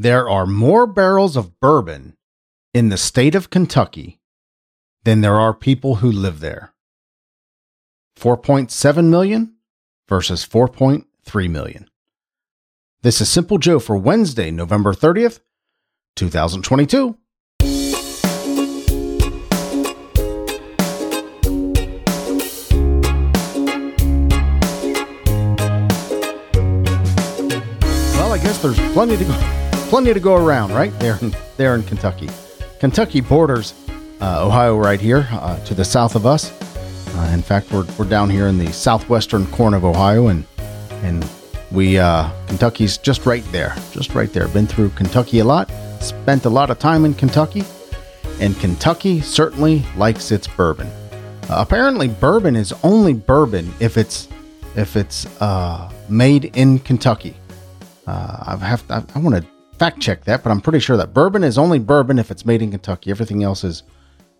There are more barrels of bourbon in the state of Kentucky than there are people who live there. 4.7 million versus 4.3 million. This is Simple Joe for Wednesday, November 30th, 2022. Well, I guess there's plenty to go, plenty to go around, right there, there in Kentucky. Kentucky borders uh, Ohio right here uh, to the south of us. Uh, in fact, we're, we're down here in the southwestern corner of Ohio, and and we uh, Kentucky's just right there, just right there. Been through Kentucky a lot, spent a lot of time in Kentucky, and Kentucky certainly likes its bourbon. Uh, apparently, bourbon is only bourbon if it's if it's uh, made in Kentucky. I have to, I, I want to fact check that, but I'm pretty sure that bourbon is only bourbon if it's made in Kentucky. Everything else is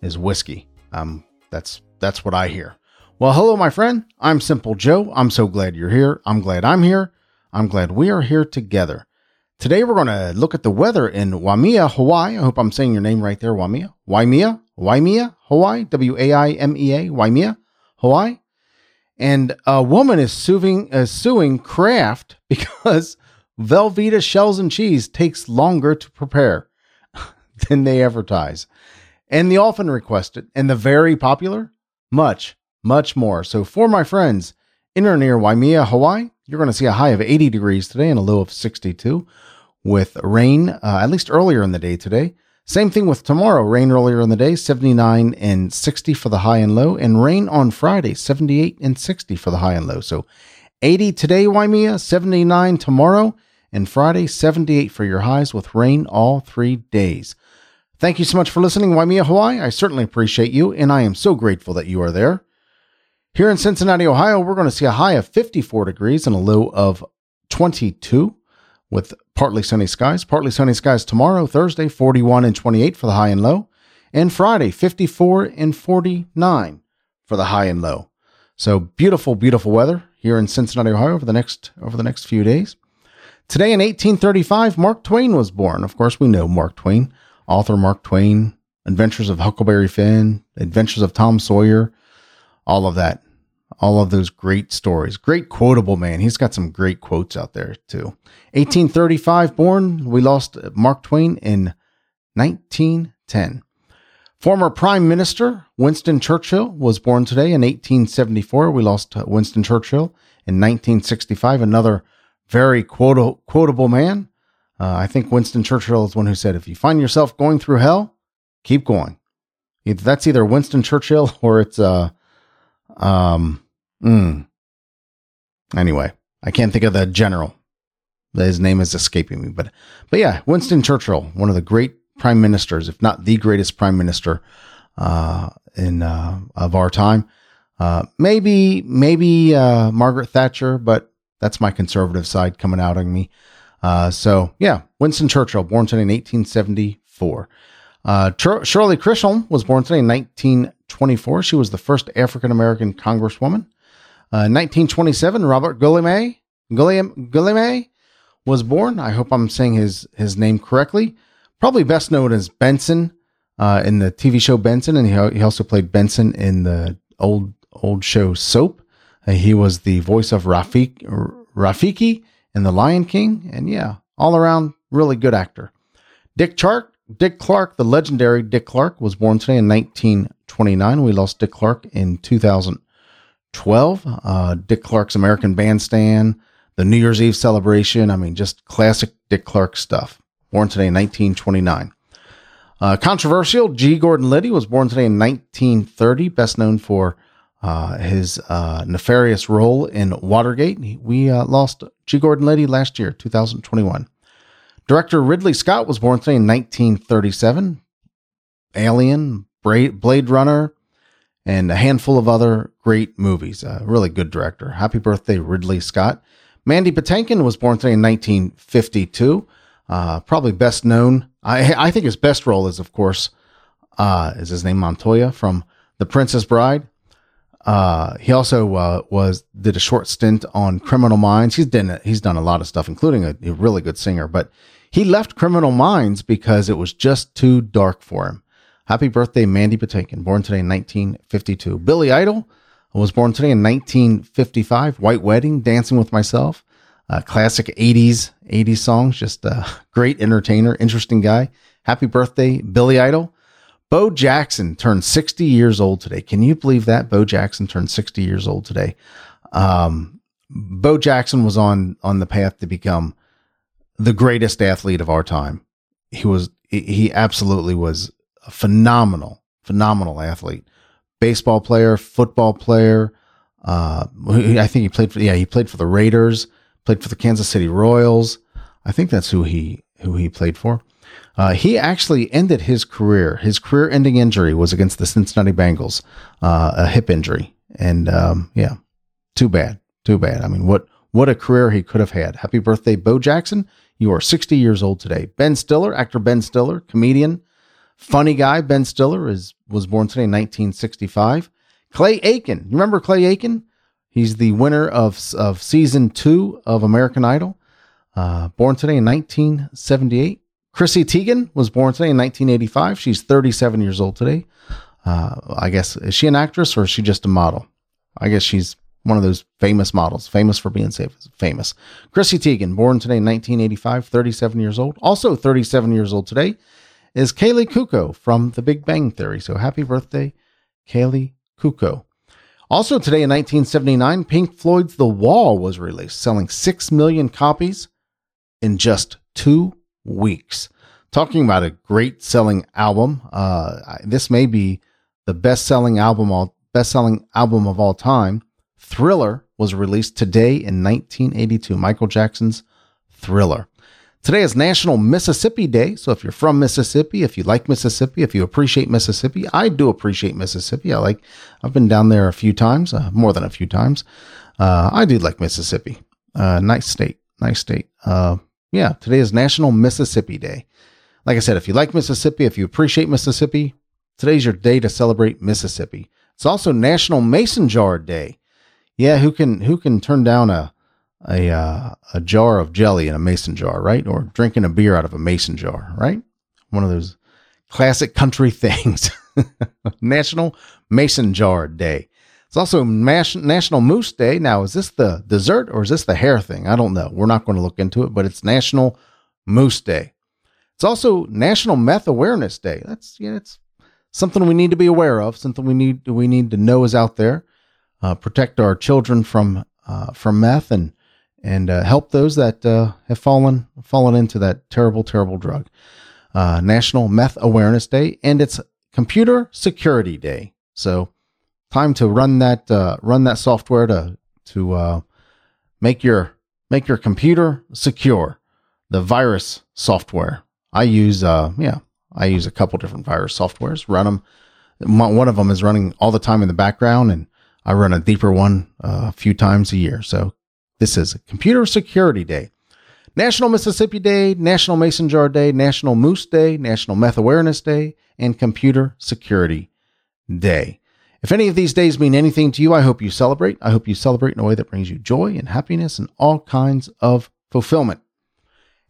is whiskey. Um, that's that's what I hear. Well, hello, my friend. I'm Simple Joe. I'm so glad you're here. I'm glad I'm here. I'm glad we are here together. Today we're going to look at the weather in Waimea, Hawaii. I hope I'm saying your name right there, Waimea. Waimea, Waimea, Hawaii. W A I M E A, Waimea, Hawaii. And a woman is suing uh, suing Kraft because Velveeta shells and cheese takes longer to prepare than they advertise. And the often requested and the very popular, much, much more. So for my friends in or near Waimea, Hawaii, you're going to see a high of 80 degrees today and a low of 62 with rain, uh, at least earlier in the day today. Same thing with tomorrow, rain earlier in the day, 79 and 60 for the high and low, and rain on Friday, 78 and 60 for the high and low. So 80 today, Waimea, 79 tomorrow, and Friday, 78 for your highs with rain all three days. Thank you so much for listening, Waimea, Hawaii. I certainly appreciate you, and I am so grateful that you are there. Here in Cincinnati, Ohio, we're going to see a high of 54 degrees and a low of 22 with partly sunny skies. Partly sunny skies tomorrow, Thursday, 41 and 28 for the high and low, and Friday, 54 and 49 for the high and low. So beautiful, beautiful weather here in Cincinnati, Ohio over the next over the next few days. Today in 1835, Mark Twain was born. Of course, we know Mark Twain, author Mark Twain, Adventures of Huckleberry Finn, Adventures of Tom Sawyer, all of that. All of those great stories. Great quotable man. He's got some great quotes out there too. 1835 born. We lost Mark Twain in 1910. Former Prime Minister Winston Churchill was born today in 1874. We lost Winston Churchill in 1965. Another very quotable, quotable man. Uh, I think Winston Churchill is one who said, if you find yourself going through hell, keep going. That's either Winston Churchill or it's, uh, um, mm. anyway, I can't think of the general. His name is escaping me, but, but yeah, Winston Churchill, one of the great prime ministers, if not the greatest prime minister, uh, in, uh, of our time. Uh, maybe, maybe, uh, Margaret Thatcher, but that's my conservative side coming out on me. Uh, so yeah, Winston Churchill, born today in 1874. Uh, Shirley Chisholm was born today in 1924. She was the first African American Congresswoman. Uh, 1927, Robert Guillaume, Guillaume, Guillaume was born. I hope I'm saying his his name correctly. Probably best known as Benson uh, in the TV show Benson, and he, he also played Benson in the old old show Soap. He was the voice of Rafik, Rafiki in The Lion King, and yeah, all around really good actor. Dick Clark, Dick Clark, the legendary Dick Clark, was born today in 1929. We lost Dick Clark in 2012. Uh, Dick Clark's American Bandstand, the New Year's Eve celebration. I mean, just classic Dick Clark stuff. Born today in 1929. Uh, controversial, G. Gordon Liddy was born today in 1930, best known for uh, his uh, nefarious role in Watergate. We uh, lost G. Gordon Liddy last year, 2021. Director Ridley Scott was born today in 1937. Alien, Blade Runner, and a handful of other great movies. A really good director. Happy birthday, Ridley Scott. Mandy Patinkin was born today in 1952. Uh, probably best known. I, I think his best role is, of course, uh, is his name Montoya from The Princess Bride. Uh, he also uh, was did a short stint on Criminal Minds. He's done he's done a lot of stuff, including a, a really good singer. But He left Criminal Minds because it was just too dark for him. Happy birthday, Mandy Patinkin, born today in 1952. Billy Idol was born today in 1955. White Wedding, Dancing with Myself, uh, classic 80s 80s songs. Just a great entertainer, interesting guy. Happy birthday, Billy Idol. Bo Jackson turned 60 years old today. Can you believe that? Bo Jackson turned 60 years old today. Um, Bo Jackson was on on the path to become the greatest athlete of our time. He was he absolutely was a phenomenal, phenomenal athlete. Baseball player, football player. Uh, I think he played for yeah, he played for the Raiders, played for the Kansas City Royals. I think that's who he who he played for. Uh, he actually ended his career. His career-ending injury was against the Cincinnati Bengals, uh, a hip injury, and um, yeah, too bad, too bad. I mean, what what a career he could have had. Happy birthday, Bo Jackson! You are 60 years old today. Ben Stiller, actor Ben Stiller, comedian, Funny guy, Ben Stiller is was born today in 1965. Clay Aiken, you remember Clay Aiken? He's the winner of of season two of American Idol. Uh, born today in 1978. Chrissy Teigen was born today in 1985. She's 37 years old today. Uh, I guess is she an actress or is she just a model? I guess she's one of those famous models, famous for being safe, famous. Chrissy Teigen, born today in 1985, 37 years old. Also 37 years old today is Kaley Cuoco from The Big Bang Theory. So happy birthday, Kaley Cuoco. Also today in 1979, Pink Floyd's The Wall was released, selling 6 million copies in just two weeks. Talking about a great selling album. Uh, this may be the best selling album all best selling album of all time. Thriller was released today in 1982. Michael Jackson's Thriller. Today is National Mississippi Day. So if you're from Mississippi, if you like Mississippi, if you appreciate Mississippi, I do appreciate Mississippi. I like, I've been down there a few times, uh, more than a few times. Uh, I do like Mississippi. Uh, nice state, nice state. Yeah, today is National Mississippi Day. Like I said, if you like Mississippi, if you appreciate Mississippi, today's your day to celebrate Mississippi. It's also National Mason Jar Day. Yeah, who can who can turn down a a uh, a jar of jelly in a mason jar, right? Or drinking a beer out of a mason jar, right? One of those classic country things. National Mason Jar Day. It's also Mas- National Moose Day. Now, is this the dessert or is this the hair thing? I don't know. We're not going to look into it, but it's National Moose Day. It's also National Meth Awareness Day. That's yeah, it's something we need to be aware of. Something we need we need to know is out there. Uh, protect our children from uh, from meth and and uh, help those that uh, have fallen fallen into that terrible, terrible drug. Uh, National Meth Awareness Day, and it's Computer Security Day. So, time to run that uh, run that software to to uh, make your make your computer secure. The virus software I use, uh, yeah, I use a couple different virus softwares. Run them. One of them is running all the time in the background, and I run a deeper one a few times a year. So this is Computer Security Day. National Mississippi Day, National Mason Jar Day, National Moose Day, National Meth Awareness Day, and Computer Security Day. If any of these days mean anything to you, I hope you celebrate. I hope you celebrate in a way that brings you joy and happiness and all kinds of fulfillment.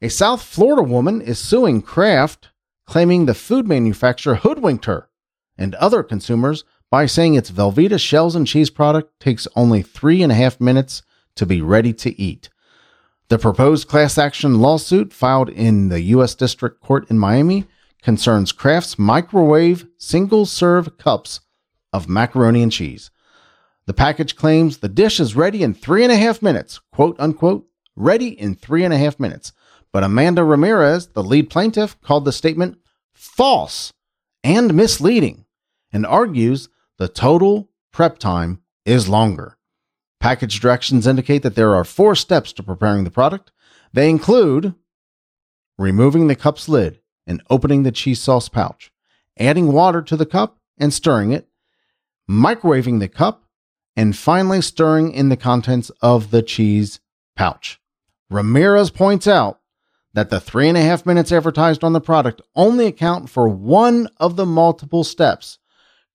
A South Florida woman is suing Kraft, claiming the food manufacturer hoodwinked her and other consumers by saying its Velveeta shells and cheese product takes only three and a half minutes to be ready to eat. The proposed class action lawsuit filed in the U.S. District Court in Miami concerns Kraft's microwave single serve cups of macaroni and cheese. The package claims the dish is ready in three and a half minutes, quote unquote, ready in three and a half minutes. But Amanda Ramirez, the lead plaintiff, called the statement false and misleading and argues the total prep time is longer. Package directions indicate that there are four steps to preparing the product. They include removing the cup's lid and opening the cheese sauce pouch, adding water to the cup and stirring it, microwaving the cup, and finally stirring in the contents of the cheese pouch. Ramirez points out that the three and a half minutes advertised on the product only account for one of the multiple steps.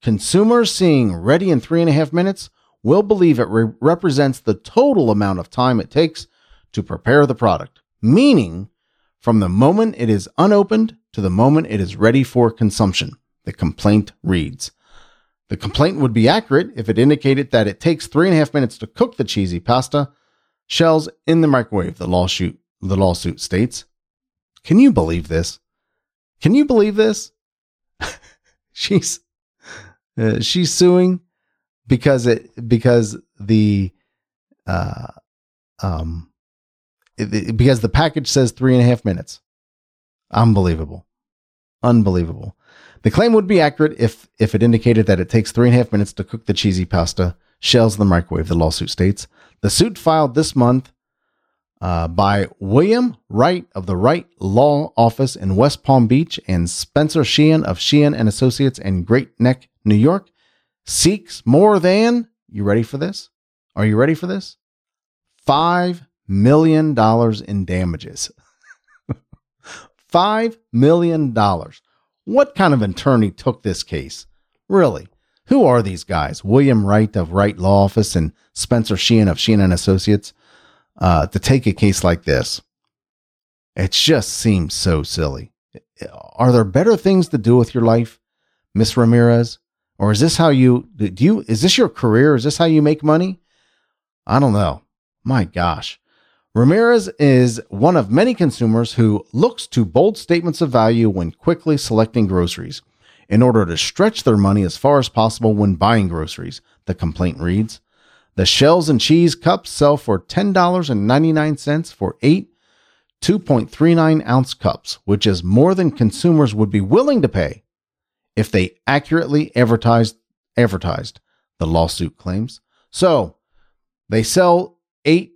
Consumers seeing ready in three and a half minutes will believe it re- represents the total amount of time it takes to prepare the product, meaning from the moment it is unopened to the moment it is ready for consumption. The complaint reads. The complaint would be accurate if it indicated that it takes three and a half minutes to cook the cheesy pasta shells in the microwave, the lawsuit, the lawsuit states. Can you believe this? Can you believe this? she's uh, she's suing because it because the uh um it, because the package says three and a half minutes. Unbelievable, unbelievable. The claim would be accurate if if it indicated that it takes three and a half minutes to cook the cheesy pasta shells in the microwave. The lawsuit states the suit filed this month uh, by William Wright of the Wright Law Office in West Palm Beach and Spencer Sheehan of Sheehan and Associates in Great Neck, New York, seeks more than you ready for this? Are you ready for this? Five million dollars in damages. Five million dollars. What kind of attorney took this case? Really? Who are these guys? William Wright of Wright Law Office and Spencer Sheehan of Sheehan and Associates uh, to take a case like this. It just seems so silly. Are there better things to do with your life, Miss Ramirez? Or is this how you do you is this your career? Is this how you make money? I don't know. My gosh. Ramirez is one of many consumers who looks to bold statements of value when quickly selecting groceries in order to stretch their money as far as possible when buying groceries, the complaint reads. The shells and cheese cups sell for $10.99 for eight 2.39 ounce cups, which is more than consumers would be willing to pay if they accurately advertised advertised, the lawsuit claims. So they sell eight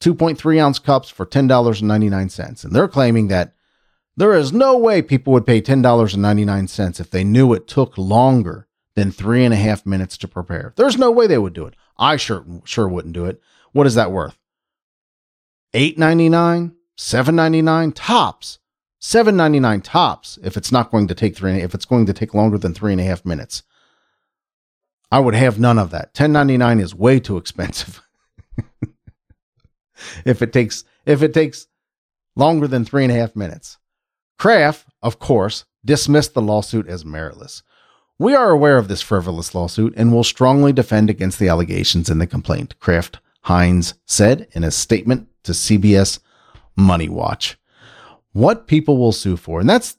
2.3 ounce cups for $10.99. And they're claiming that there is no way people would pay $10.99 if they knew it took longer than three and a half minutes to prepare. There's no way they would do it. I sure sure wouldn't do it. What is that worth? Eight ninety nine, seven ninety nine tops, seven ninety nine tops. If it's not going to take three, if it's going to take longer than three and a half minutes, I would have none of that. $10.99 is way too expensive. if it takes if it takes longer than three and a half minutes. Kraft, of course, dismissed the lawsuit as meritless. We are aware of this frivolous lawsuit and will strongly defend against the allegations in the complaint, Kraft Heinz said in a statement to CBS Money Watch. What people will sue for, and that's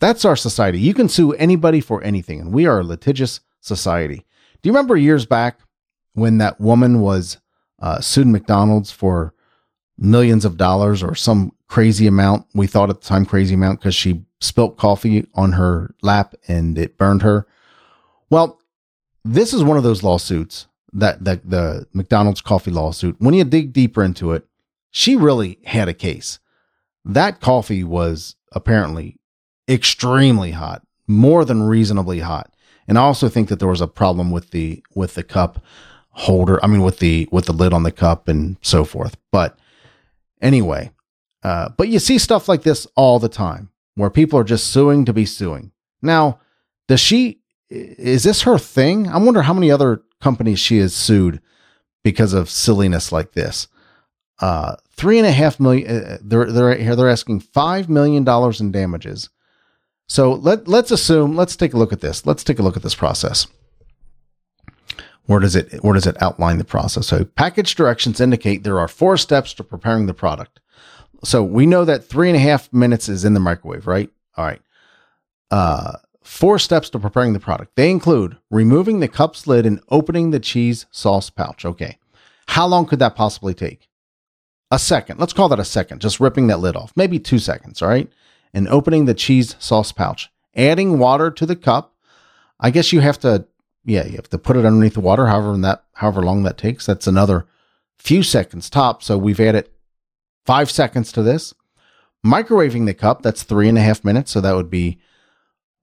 that's our society. You can sue anybody for anything, and we are a litigious society. Do you remember years back when that woman was uh, sued McDonald's for millions of dollars or some crazy amount. We thought at the time crazy amount because she spilt coffee on her lap and it burned her. Well, this is one of those lawsuits that, that the McDonald's coffee lawsuit. When you dig deeper into it, she really had a case. That coffee was apparently extremely hot, more than reasonably hot. And I also think that there was a problem with the with the cup holder. I mean, with the with the lid on the cup and so forth. But Anyway, uh, but you see stuff like this all the time where people are just suing to be suing. Now, does she, is this her thing? I wonder how many other companies she has sued because of silliness like this. Uh, three and a half million, uh, they're, they're, they're asking $5 million in damages. So let, let's assume, let's take a look at this. Let's take a look at this process. Where does it where does it outline the process? So package directions indicate there are four steps to preparing the product. So we know that three and a half minutes is in the microwave, right? All right. Uh, four steps to preparing the product. They include removing the cup's lid and opening the cheese sauce pouch. Okay. How long could that possibly take? A second. Let's call that a second. Just ripping that lid off. Maybe two seconds. All right. And opening the cheese sauce pouch. Adding water to the cup. I guess you have to yeah, you have to put it underneath the water, however that however long that takes. That's another few seconds top. So we've added five seconds to this. Microwaving the cup, that's three and a half minutes. So that would be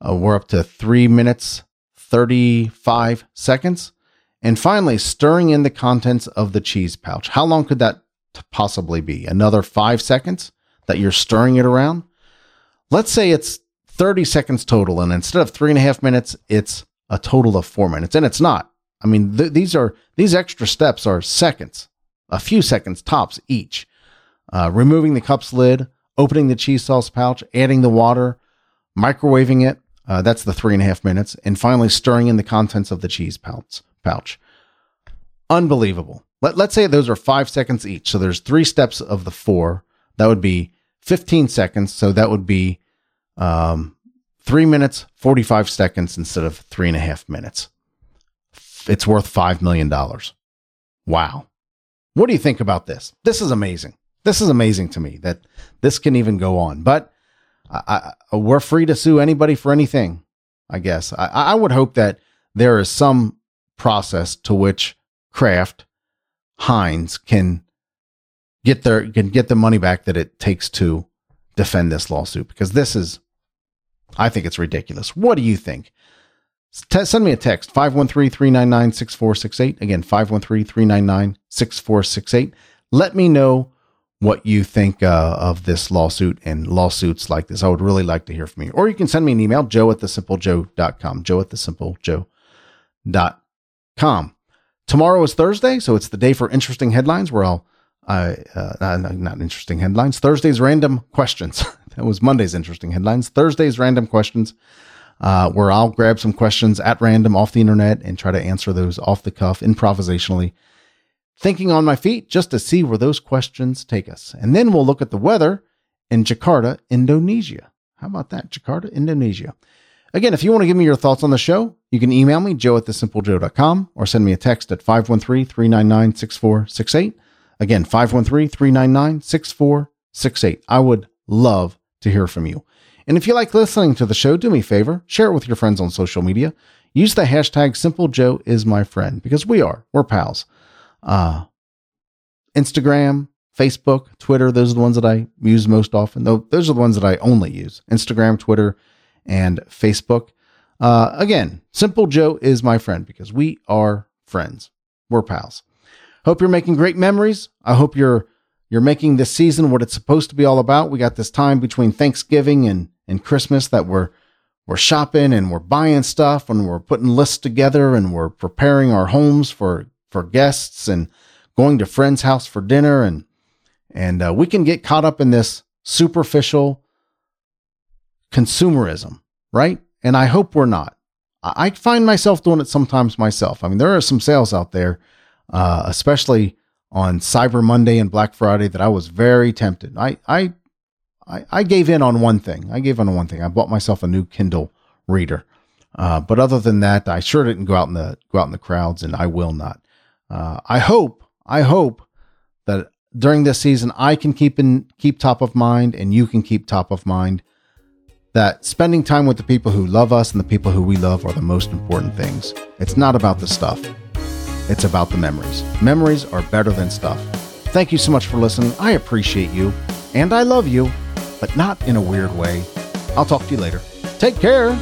uh, we're up to three minutes, 35 seconds. And finally, stirring in the contents of the cheese pouch. How long could that possibly be? Another five seconds that you're stirring it around? Let's say it's 30 seconds total. And instead of three and a half minutes, it's a total of four minutes, and it's not. I mean, th- these are these extra steps are seconds, a few seconds tops each. Uh, removing the cup's lid, opening the cheese sauce pouch, adding the water, microwaving it. Uh, that's the three and a half minutes, and finally stirring in the contents of the cheese pouch. Pouch. Unbelievable. Let, let's say those are five seconds each. So there's three steps of the four. That would be 15 seconds. So that would be um, three minutes, 45 seconds instead of three and a half minutes. It's worth $5 million. Wow. What do you think about this? This is amazing. This is amazing to me that this can even go on. But I, I, we're free to sue anybody for anything, I guess. I, I would hope that there is some process to which Kraft Heinz can get their can get the money back that it takes to defend this lawsuit because this is I think it's ridiculous. What do you think? T- send me a text 513-399-6468 again 513-399-6468 let me know what you think uh, of this lawsuit and lawsuits like this. I would really like to hear from you. Or you can send me an email joe at thesimplejoe.com joe at thesimplejoe.com tomorrow is thursday so it's the day for interesting headlines. Where i'll uh, uh, not interesting headlines. Thursday's random questions that was monday's interesting headlines thursday's random questions uh, where I'll grab some questions at random off the internet and try to answer those off the cuff, improvisationally, thinking on my feet just to see where those questions take us. And then we'll look at the weather in Jakarta, Indonesia. How about that? Jakarta, Indonesia. Again, if you want to give me your thoughts on the show, you can email me, joe at thesimplejoe.com, or send me a text at 513 399 6468. Again, 513 399 6468. I would love to hear from you. And if you like listening to the show, do me a favor, share it with your friends on social media. Use the hashtag SimpleJoeIsMyFriend because we are. We're pals. Uh, Instagram, Facebook, Twitter, those are the ones that I use most often. Though those are the ones that I only use. Instagram, Twitter, and Facebook. Uh, again, Simple Joe is my friend because we are friends. We're pals. Hope you're making great memories. I hope you're you're making this season what it's supposed to be all about. We got this time between Thanksgiving and and Christmas that we're we're shopping and we're buying stuff and we're putting lists together and we're preparing our homes for for guests and going to friends' house for dinner and and uh, we can get caught up in this superficial consumerism, right? And I hope we're not. I find myself doing it sometimes myself. I mean, there are some sales out there, uh, especially on Cyber Monday and Black Friday, that I was very tempted. I I I, gave in on one thing. I gave in on one thing. I bought myself a new Kindle reader. Uh, but other than that, I sure didn't go out in the go out in the crowds, and I will not. Uh, I hope, I hope that during this season, I can keep in keep top of mind, and you can keep top of mind. That spending time with the people who love us and the people who we love are the most important things. It's not about the stuff; it's about the memories. Memories are better than stuff. Thank you so much for listening. I appreciate you, and I love you but not in a weird way. I'll talk to you later. Take care.